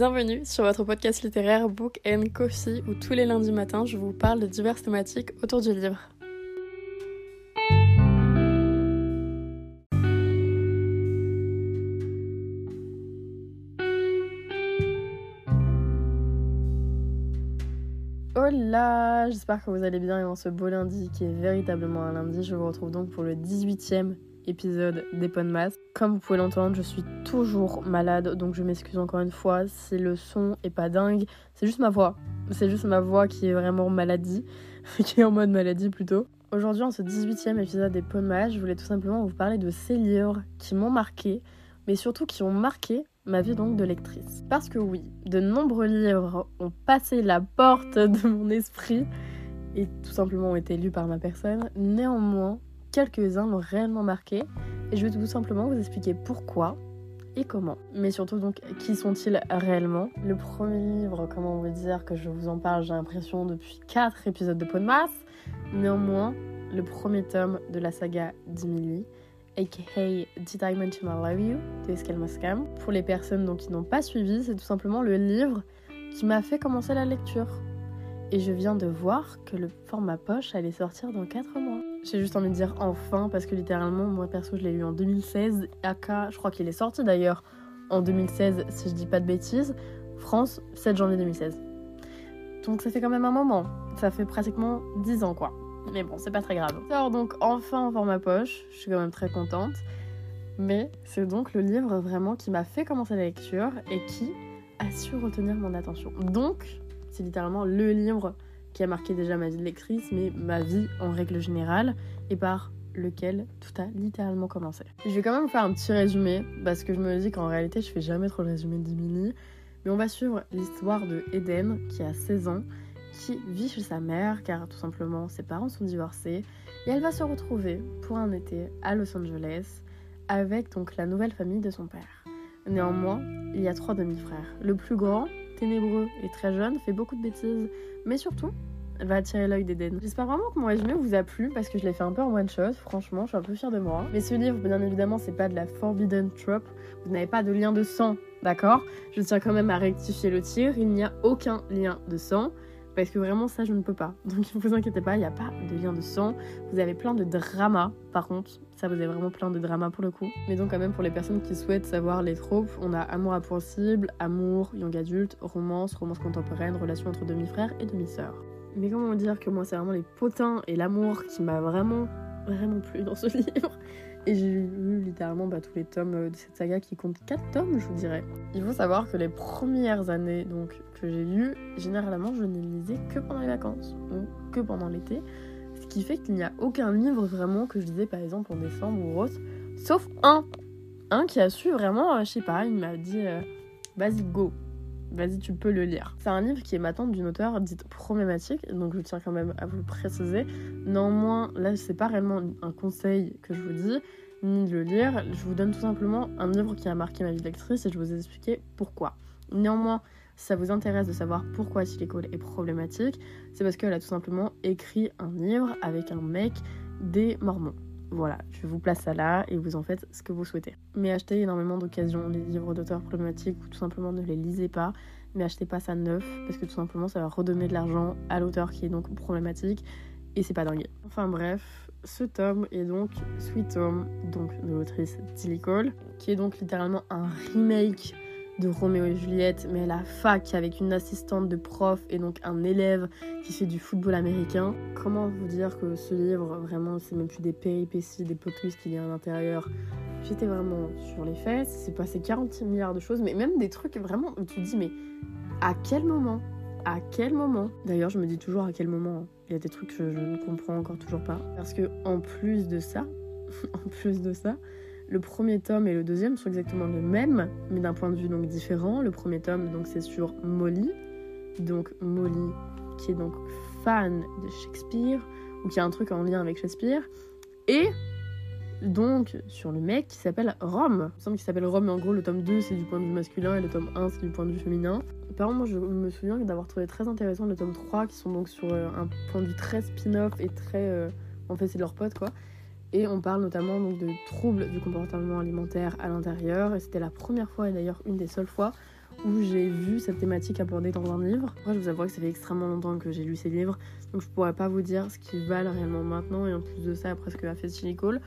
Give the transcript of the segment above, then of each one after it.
Bienvenue sur votre podcast littéraire Book and Coffee où tous les lundis matins je vous parle de diverses thématiques autour du livre. Hola, j'espère que vous allez bien et en ce beau lundi qui est véritablement un lundi, je vous retrouve donc pour le 18e épisode des. Comme vous pouvez l'entendre, je suis toujours malade, donc je m'excuse encore une fois si le son est pas dingue. C'est juste ma voix. C'est juste ma voix qui est vraiment maladie, qui est en mode maladie plutôt. Aujourd'hui, en ce 18e épisode des Mass, je voulais tout simplement vous parler de ces livres qui m'ont marqué, mais surtout qui ont marqué ma vie donc de lectrice. Parce que oui, de nombreux livres ont passé la porte de mon esprit et tout simplement ont été lus par ma personne. Néanmoins, quelques-uns m'ont réellement marqué et je vais tout simplement vous expliquer pourquoi et comment. Mais surtout donc qui sont-ils réellement? Le premier livre, comment vous dire que je vous en parle, j'ai l'impression depuis 4 épisodes de Pot de. Néanmoins, le premier tome de la saga d'Emily, aka Did I Mention Love You de Escal Mascam. Pour les personnes donc, qui n'ont pas suivi, c'est tout simplement le livre qui m'a fait commencer la lecture. Et je viens de voir que le format poche allait sortir dans 4 mois. J'ai juste envie de dire enfin, parce que littéralement, moi perso, je l'ai lu en 2016. AK, je crois qu'il est sorti d'ailleurs en 2016, si je dis pas de bêtises. France, 7 janvier 2016. Donc ça fait quand même un moment. Ça fait pratiquement 10 ans quoi. Mais bon, c'est pas très grave. Sort donc enfin en format poche. Je suis quand même très contente. Mais c'est donc le livre vraiment qui m'a fait commencer la lecture et qui a su retenir mon attention. Donc, c'est littéralement le livre qui a marqué déjà ma vie de lectrice, mais ma vie en règle générale, et par lequel tout a littéralement commencé. Je vais quand même faire un petit résumé, parce que je me dis qu'en réalité, je fais jamais trop le résumé d'Emily, mais on va suivre l'histoire de Eden, qui a 16 ans, qui vit chez sa mère, car tout simplement ses parents sont divorcés, et elle va se retrouver pour un été à Los Angeles, avec donc la nouvelle famille de son père. Néanmoins, il y a trois demi-frères. Le plus grand, ténébreux et très jeune, fait beaucoup de bêtises, mais surtout va attirer l'œil d'Eden. J'espère vraiment que mon résumé vous a plu parce que je l'ai fait un peu en one shot, franchement, je suis un peu fière de moi. Mais ce livre, bien évidemment, c'est pas de la Forbidden Trope, vous n'avez pas de lien de sang, d'accord? Je tiens quand même à rectifier le tir, il n'y a aucun lien de sang. Parce que vraiment, ça, je ne peux pas. Donc, ne vous inquiétez pas, il n'y a pas de lien de sang. Vous avez plein de dramas, par contre. Ça, vous avez vraiment plein de dramas pour le coup. Mais donc, quand même, pour les personnes qui souhaitent savoir les tropes, on a amour impossible, amour, young adulte, romance, romance contemporaine, relation entre demi-frères et demi-sœurs. Mais comment dire que moi, c'est vraiment les potins et l'amour qui m'a vraiment, vraiment plu dans ce livre. Et j'ai lu littéralement bah, tous les tomes euh, de cette saga qui compte 4 tomes, je vous dirais. Il faut savoir que les premières années donc, que j'ai lues, généralement, je ne les lisais que pendant les vacances ou que pendant l'été. Ce qui fait qu'il n'y a aucun livre vraiment que je lisais par exemple en décembre ou autre, sauf un. Un qui a su vraiment, euh, je sais pas, il m'a dit euh, vas-y, go, vas-y, tu peux le lire. C'est un livre qui est maintenant d'une auteure dite problématique, donc je tiens quand même à vous le préciser. Néanmoins, là, c'est pas réellement un conseil que je vous dis, ni de le lire. Je vous donne tout simplement un livre qui a marqué ma vie d'actrice et je vous ai expliqué pourquoi. Néanmoins, si ça vous intéresse de savoir pourquoi Silicon est problématique, c'est parce qu'elle a tout simplement écrit un livre avec un mec des Mormons. Voilà, je vous place ça là et vous en faites ce que vous souhaitez. Mais achetez énormément d'occasions les livres d'auteurs problématiques ou tout simplement ne les lisez pas. Mais achetez pas ça neuf parce que tout simplement ça va redonner de l'argent à l'auteur qui est donc problématique et c'est pas dingue. Enfin bref, ce tome est donc Sweet Home, donc de l'autrice Tilly Cole, qui est donc littéralement un remake de Roméo et Juliette, mais à la fac avec une assistante de prof et donc un élève qui fait du football américain. Comment vous dire que ce livre, vraiment, c'est même plus des péripéties, des plot qu'il y a à l'intérieur. J'étais vraiment sur les fesses, c'est passé 40 milliards de choses, mais même des trucs vraiment où tu te dis, mais à quel moment? À quel moment? D'ailleurs, je me dis toujours à quel moment. Hein. Il y a des trucs que je ne comprends encore toujours pas. Parce que en plus de ça, en plus de ça, le premier tome et le deuxième sont exactement le même, mais d'un point de vue donc différent. Le premier tome, donc, c'est sur Molly, donc Molly qui est donc fan de Shakespeare ou qui a un truc en lien avec Shakespeare, et donc sur le mec qui s'appelle Rome. Il me semble qu'il s'appelle Rome, mais en gros le tome 2 c'est du point de vue masculin et le tome 1 c'est du point de vue féminin. Par contre, moi je me souviens d'avoir trouvé très intéressant le tome 3 qui sont donc sur euh, un point de vue très spin-off et très. Euh, en fait, c'est leur pote quoi. Et on parle notamment donc de troubles du comportement alimentaire à l'intérieur. Et c'était la première fois, et d'ailleurs une des seules fois, où j'ai vu cette thématique abordée dans un livre. Moi, je vous avoue que ça fait extrêmement longtemps que j'ai lu ces livres, donc je pourrais pas vous dire ce qu'ils valent réellement maintenant, et en plus de ça, presque à fait Call.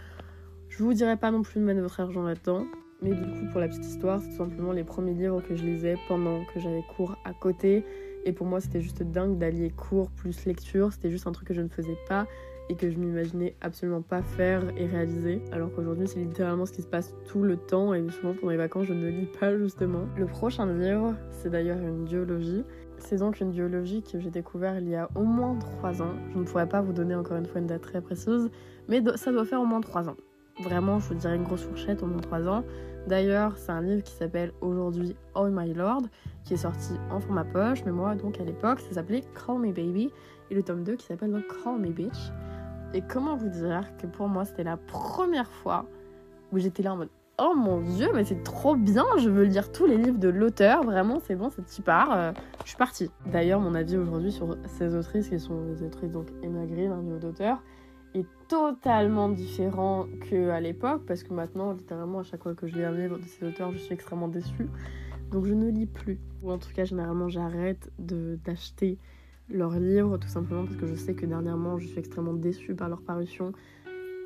Je vous dirai pas non plus de mettre votre argent là-dedans, mais du coup, pour la petite histoire, c'est tout simplement les premiers livres que je lisais pendant que j'avais cours à côté. Et pour moi, c'était juste dingue d'allier cours plus lecture. C'était juste un truc que je ne faisais pas et que je m'imaginais absolument pas faire et réaliser. Alors qu'aujourd'hui, c'est littéralement ce qui se passe tout le temps et souvent pendant les vacances, je ne lis pas justement. Le prochain livre, c'est d'ailleurs une duologie. C'est donc une duologie que j'ai découvert il y a au moins 3 ans. Je ne pourrais pas vous donner encore une fois une date très précise, mais ça doit faire au moins 3 ans. Vraiment, je vous dirais une grosse fourchette, au moins 3 ans. D'ailleurs, c'est un livre qui s'appelle Aujourd'hui Oh My Lord, qui est sorti en format poche, mais moi, donc à l'époque, ça s'appelait Call Me Baby, et le tome 2 qui s'appelle donc Call Me Bitch. Et comment vous dire que pour moi, c'était la première fois où j'étais là en mode Oh mon dieu, mais c'est trop bien, je veux lire tous les livres de l'auteur, vraiment, c'est bon, c'est part, euh, je suis partie. D'ailleurs, mon avis aujourd'hui sur ces autrices, qui sont les autrices donc Emma Green, un niveau d'auteur, est totalement différent qu'à l'époque, parce que maintenant, littéralement, à chaque fois que je lis un livre de ces auteurs, je suis extrêmement déçue. Donc je ne lis plus. Ou en tout cas, généralement, j'arrête d'acheter leurs livres, tout simplement parce que je sais que dernièrement, je suis extrêmement déçue par leur parution,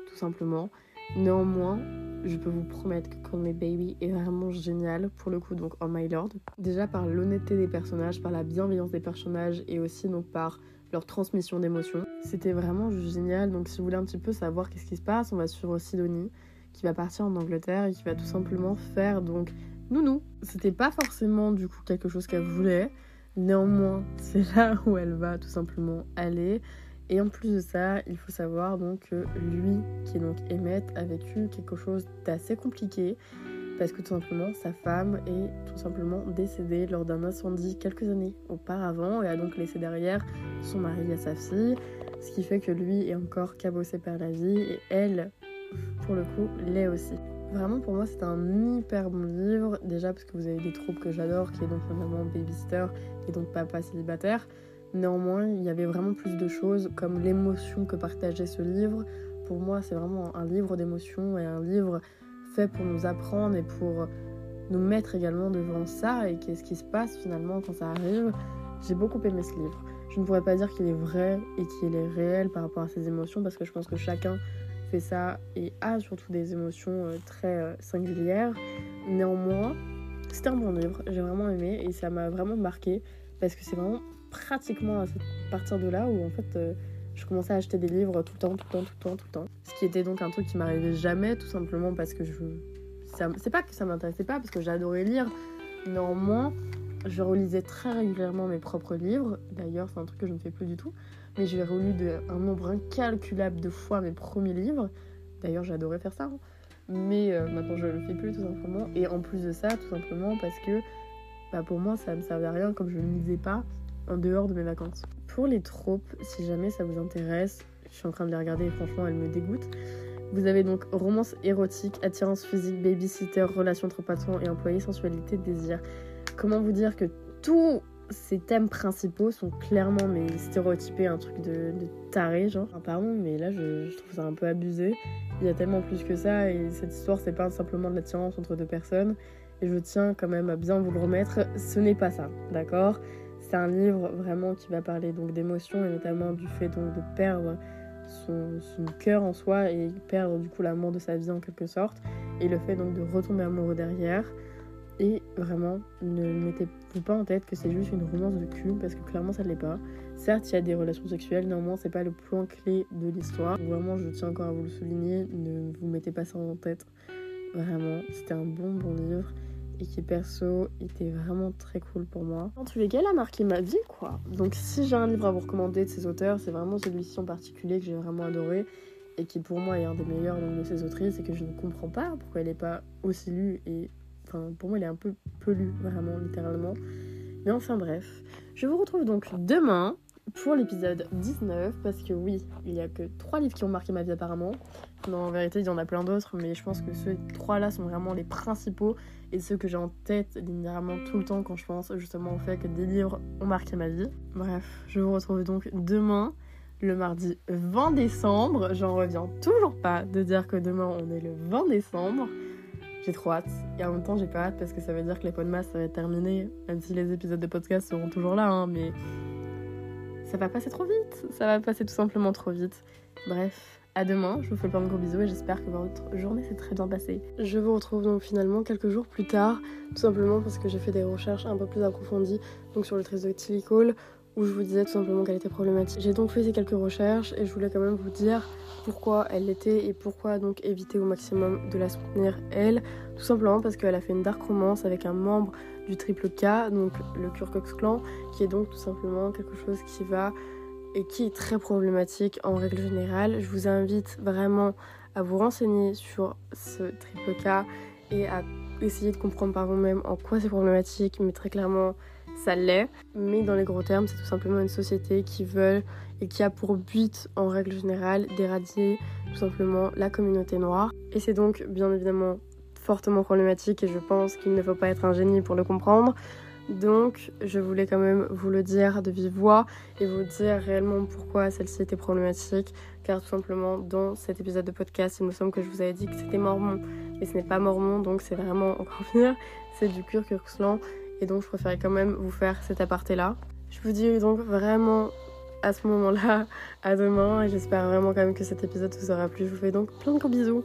tout simplement. Néanmoins, je peux vous promettre que Call Me Baby est vraiment génial pour le coup, donc Oh My Lord. Déjà par l'honnêteté des personnages, par la bienveillance des personnages et aussi donc par leur transmission d'émotions. C'était vraiment génial. Donc, si vous voulez un petit peu savoir qu'est-ce qui se passe, on va suivre Sidonie qui va partir en Angleterre et qui va tout simplement faire donc nounou. C'était pas forcément du coup quelque chose qu'elle voulait. Néanmoins, c'est là où elle va tout simplement aller. Et en plus de ça, il faut savoir donc que lui, qui est donc Emmett, a vécu quelque chose d'assez compliqué. Parce que tout simplement sa femme est tout simplement décédée lors d'un incendie quelques années auparavant. Et a donc laissé derrière son mari et sa fille, ce qui fait que lui est encore cabossé par la vie. Et elle, pour le coup, l'est aussi. Vraiment pour moi c'est un hyper bon livre, déjà parce que vous avez des troupes que j'adore, qui est donc notamment Babysitter et donc Papa célibataire. Néanmoins, il y avait vraiment plus de choses comme l'émotion que partageait ce livre. Pour moi, c'est vraiment un livre d'émotion et un livre fait pour nous apprendre et pour nous mettre également devant ça et qu'est-ce qui se passe finalement quand ça arrive? J'ai beaucoup aimé ce livre. Je ne pourrais pas dire qu'il est vrai et qu'il est réel par rapport à ses émotions parce que je pense que chacun fait ça et a surtout des émotions euh, très euh, singulières. Néanmoins, c'était un bon livre, j'ai vraiment aimé et ça m'a vraiment marqué parce que c'est vraiment pratiquement à partir de là où en fait euh, je commençais à acheter des livres tout le temps, tout le temps, tout le temps, tout le temps. Ce qui était donc un truc qui m'arrivait jamais, tout simplement parce que je. C'est pas que ça m'intéressait pas, parce que j'adorais lire. Néanmoins, je relisais très régulièrement mes propres livres. D'ailleurs, c'est un truc que je ne fais plus du tout. Mais j'ai relu de, un nombre incalculable de fois mes premiers livres. D'ailleurs, j'adorais faire ça. Hein. Mais euh, maintenant, je le fais plus, tout simplement. Et en plus de ça, tout simplement parce que bah, pour moi, ça ne me servait à rien comme je ne lisais pas en dehors de mes vacances. Pour les tropes, si jamais ça vous intéresse, je suis en train de les regarder et franchement elles me dégoûtent. Vous avez donc romance érotique, attirance physique, babysitter, relation trop patron et employé, sensualité, désir. Comment vous dire que tous ces thèmes principaux sont clairement mais stéréotypés, un truc de, taré, genre. pardon, mais là je, trouve ça un peu abusé. Il y a tellement plus que ça et cette histoire c'est pas simplement de l'attirance entre deux personnes. Et je tiens quand même à bien vous le remettre, ce n'est pas ça, d'accord? C'est un livre vraiment qui va parler donc d'émotions et notamment du fait donc de perdre son, cœur en soi et perdre du coup l'amour de sa vie en quelque sorte et le fait donc de retomber amoureux derrière et vraiment ne mettez-vous pas en tête que c'est juste une romance de cul parce que clairement ça ne l'est pas. Certes il y a des relations sexuelles, néanmoins c'est pas le point clé de l'histoire. Vraiment je tiens encore à vous le souligner, ne vous mettez pas ça en tête. Vraiment c'était un bon bon livre et qui perso était vraiment très cool pour moi. En tous les cas, elle a marqué ma vie quoi. Donc si j'ai un livre à vous recommander de ces auteurs, c'est vraiment celui-ci en particulier que j'ai vraiment adoré et qui pour moi est un des meilleurs de ces autrices et que je ne comprends pas pourquoi elle n'est pas aussi lue et pour moi elle est un peu lue vraiment littéralement. Mais enfin bref, je vous retrouve donc demain pour l'épisode 19 parce que oui, il n'y a que trois livres qui ont marqué ma vie apparemment. Non, en vérité, il y en a plein d'autres, mais je pense que ces trois-là sont vraiment les principaux et ceux que j'ai en tête littéralement tout le temps quand je pense justement au fait que des livres ont marqué ma vie. Bref, je vous retrouve donc demain, le mardi 20 décembre. J'en reviens toujours pas de dire que demain on est le 20 décembre. J'ai trop hâte. Et en même temps, j'ai pas hâte parce que ça veut dire que les de masse, ça va être terminé. Même si les épisodes de podcast seront toujours là, hein, mais ça va passer trop vite. Ça va passer tout simplement trop vite. Bref, à demain. Je vous fais plein de gros bisous et j'espère que votre journée s'est très bien passée. Je vous retrouve donc finalement quelques jours plus tard, tout simplement parce que j'ai fait des recherches un peu plus approfondies donc sur le triacylglycol où je vous disais tout simplement qu'elle était problématique. J'ai donc fait ces quelques recherches et je voulais quand même vous dire pourquoi elle l'était et pourquoi donc éviter au maximum de la soutenir elle. Tout simplement parce qu'elle a fait une dark romance avec un membre du triple K, donc le Kurkox clan, qui est donc tout simplement quelque chose qui va et qui est très problématique en règle générale. Je vous invite vraiment à vous renseigner sur ce triple K et à essayer de comprendre par vous-même en quoi c'est problématique, mais très clairement ça l'est. Mais dans les gros termes, c'est tout simplement une société qui veut et qui a pour but en règle générale d'éradier tout simplement la communauté noire. Et c'est donc bien évidemment fortement problématique et je pense qu'il ne faut pas être un génie pour le comprendre. Donc je voulais quand même vous le dire de vive voix et vous dire réellement pourquoi celle-ci était problématique. Car tout simplement dans cet épisode de podcast, il me semble que je vous avais dit que c'était mormon. Mais ce n'est pas mormon, donc c'est vraiment encore pire. C'est du Kur et donc je préférais quand même vous faire cet aparté là. Je vous dis donc vraiment à ce moment-là à demain et j'espère vraiment quand même que cet épisode vous aura plu. Je vous fais donc plein de gros bisous.